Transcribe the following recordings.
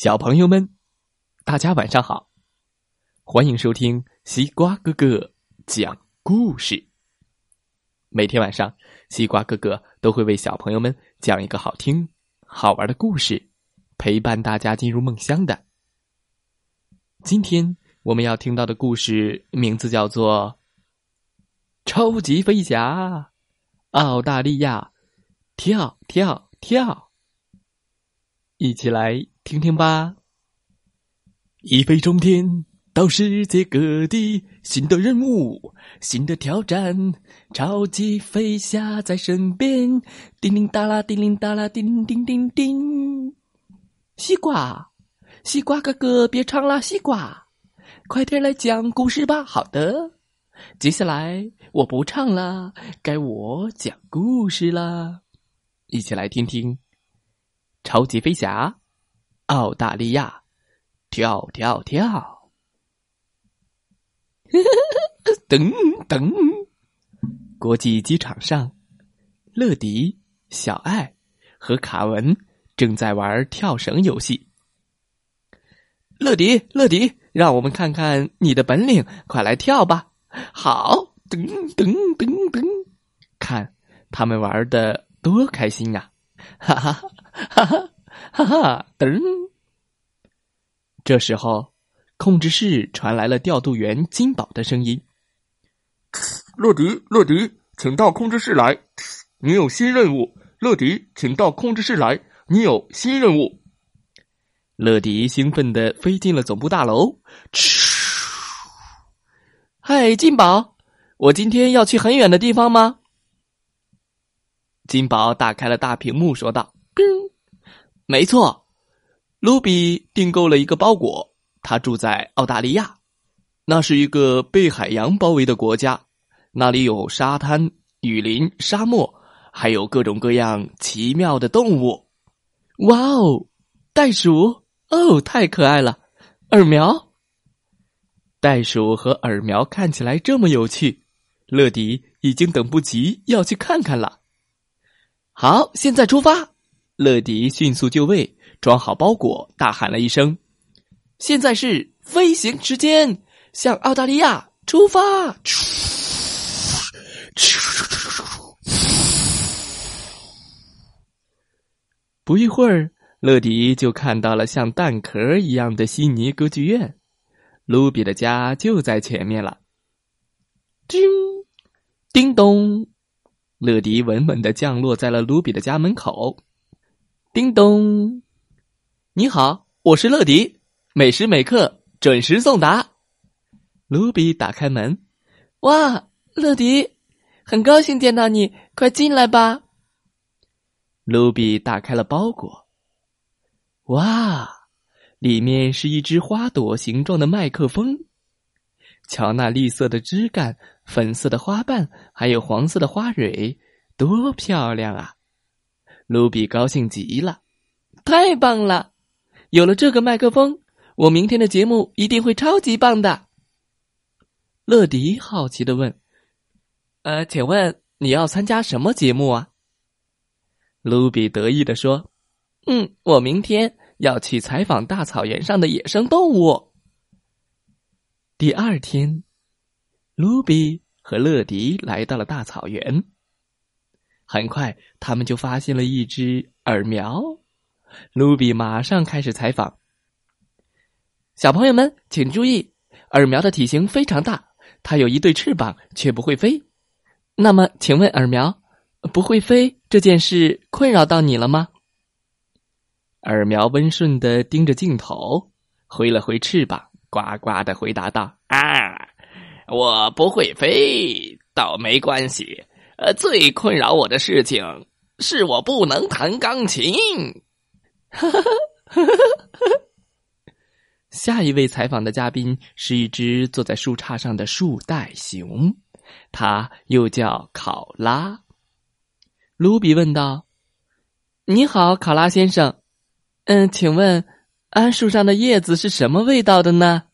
小朋友们，大家晚上好！欢迎收听西瓜哥哥讲故事。每天晚上，西瓜哥哥都会为小朋友们讲一个好听、好玩的故事，陪伴大家进入梦乡的。今天我们要听到的故事名字叫做《超级飞侠澳大利亚跳跳跳》，一起来。听听吧，一飞冲天到世界各地，新的任务，新的挑战，超级飞侠在身边，叮铃哒啦，叮铃哒啦，叮叮叮叮。西瓜，西瓜哥哥，别唱了，西瓜，快点来讲故事吧。好的，接下来我不唱了，该我讲故事了，一起来听听超级飞侠。澳大利亚，跳跳跳！噔噔！国际机场上，乐迪、小爱和卡文正在玩跳绳游戏。乐迪，乐迪，让我们看看你的本领，快来跳吧！好，噔噔噔噔，看他们玩的多开心呀！哈哈哈哈！哈哈，噔！这时候，控制室传来了调度员金宝的声音：“乐迪，乐迪，请到控制室来，你有新任务。乐迪，请到控制室来，你有新任务。”乐迪兴奋的飞进了总部大楼。嗨，金宝，我今天要去很远的地方吗？金宝打开了大屏幕，说道。没错，卢比订购了一个包裹。他住在澳大利亚，那是一个被海洋包围的国家，那里有沙滩、雨林、沙漠，还有各种各样奇妙的动物。哇哦，袋鼠哦，太可爱了！耳苗，袋鼠和耳苗看起来这么有趣，乐迪已经等不及要去看看了。好，现在出发。乐迪迅速就位，装好包裹，大喊了一声：“现在是飞行时间，向澳大利亚出发！”不一会儿，乐迪就看到了像蛋壳一样的悉尼歌剧院，卢比的家就在前面了。叮，叮咚，乐迪稳稳的降落在了卢比的家门口。叮咚，你好，我是乐迪，每时每刻准时送达。卢比打开门，哇，乐迪，很高兴见到你，快进来吧。卢比打开了包裹，哇，里面是一只花朵形状的麦克风。瞧那绿色的枝干、粉色的花瓣，还有黄色的花蕊，多漂亮啊！卢比高兴极了，太棒了！有了这个麦克风，我明天的节目一定会超级棒的。乐迪好奇的问：“呃，请问你要参加什么节目啊？”卢比得意的说：“嗯，我明天要去采访大草原上的野生动物。”第二天，卢比和乐迪来到了大草原。很快，他们就发现了一只耳苗。卢比马上开始采访。小朋友们，请注意，耳苗的体型非常大，它有一对翅膀，却不会飞。那么，请问耳苗不会飞这件事困扰到你了吗？耳苗温顺的盯着镜头，挥了挥翅膀，呱呱的回答道：“啊，我不会飞，倒没关系。”呃，最困扰我的事情是我不能弹钢琴。下一位采访的嘉宾是一只坐在树杈上的树袋熊，它又叫考拉。卢比问道：“你好，考拉先生，嗯，请问桉树上的叶子是什么味道的呢？”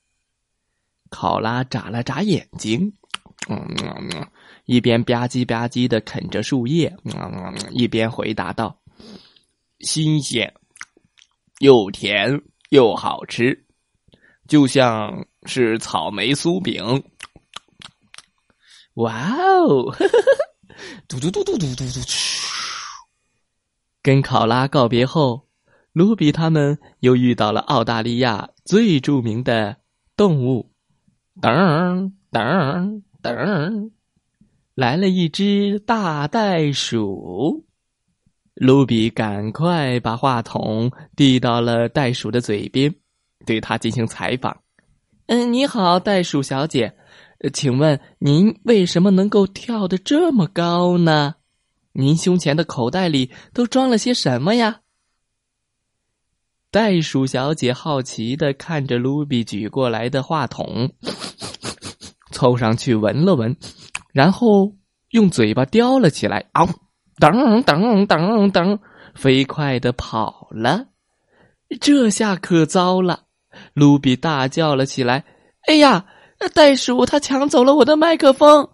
考拉眨了眨眼睛，嗯。一边吧唧吧唧的啃着树叶，一边回答道：“新鲜，又甜又好吃，就像是草莓酥饼。哇哦！嘟嘟嘟嘟嘟嘟嘟！跟考拉告别后，卢比他们又遇到了澳大利亚最著名的动物。噔噔噔，来了一只大袋鼠。卢比赶快把话筒递到了袋鼠的嘴边，对他进行采访。嗯，你好，袋鼠小姐。请问您为什么能够跳得这么高呢？您胸前的口袋里都装了些什么呀？袋鼠小姐好奇的看着卢比举过来的话筒，凑上去闻了闻，然后用嘴巴叼了起来，啊，噔噔噔噔，飞快的跑了。这下可糟了，卢比大叫了起来：“哎呀！”袋鼠，它抢走了我的麦克风！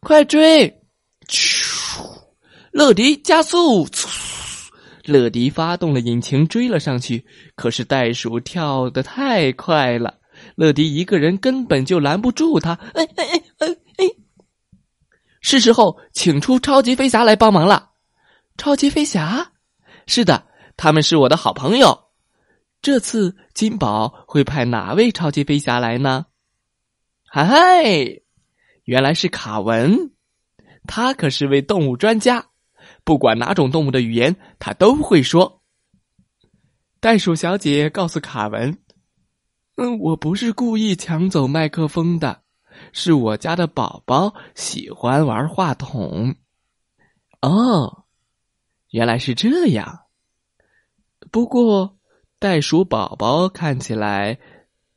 快追！咻！乐迪加速！乐迪发动了引擎追了上去，可是袋鼠跳得太快了，乐迪一个人根本就拦不住他。哎哎哎！是时候请出超级飞侠来帮忙了。超级飞侠？是的，他们是我的好朋友。这次金宝会派哪位超级飞侠来呢？嗨，原来是卡文，他可是位动物专家，不管哪种动物的语言，他都会说。袋鼠小姐告诉卡文：“嗯，我不是故意抢走麦克风的，是我家的宝宝喜欢玩话筒。”哦，原来是这样。不过，袋鼠宝宝看起来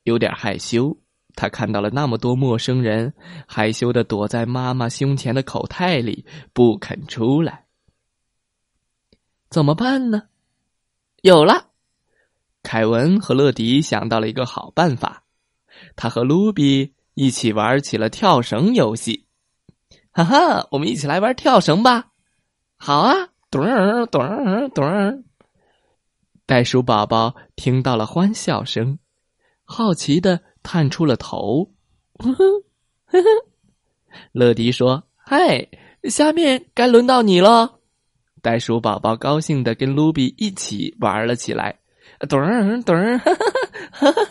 有点害羞。他看到了那么多陌生人，害羞的躲在妈妈胸前的口袋里，不肯出来。怎么办呢？有了，凯文和乐迪想到了一个好办法。他和卢比一起玩起了跳绳游戏。哈哈，我们一起来玩跳绳吧！好啊，咚儿咚儿咚儿。袋鼠宝宝听到了欢笑声，好奇的。探出了头，呵呵呵呵。乐迪说：“嗨，下面该轮到你了。”袋鼠宝宝高兴的跟卢比一起玩了起来，咚儿咚哈哈哈！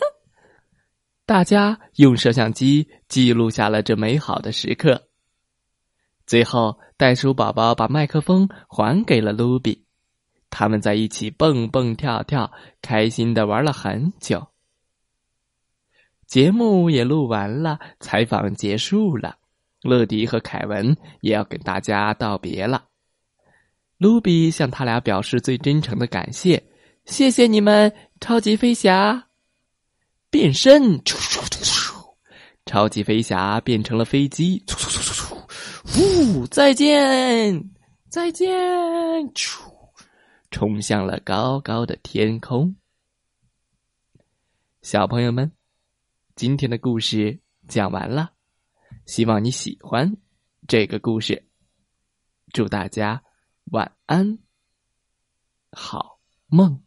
大家用摄像机记录下了这美好的时刻。最后，袋鼠宝宝把麦克风还给了卢比，他们在一起蹦蹦跳跳，开心的玩了很久。节目也录完了，采访结束了，乐迪和凯文也要跟大家道别了。卢比向他俩表示最真诚的感谢，谢谢你们，超级飞侠！变身，超级飞侠变成了飞机，呜，再见，再见，冲向了高高的天空。小朋友们。今天的故事讲完了，希望你喜欢这个故事。祝大家晚安，好梦。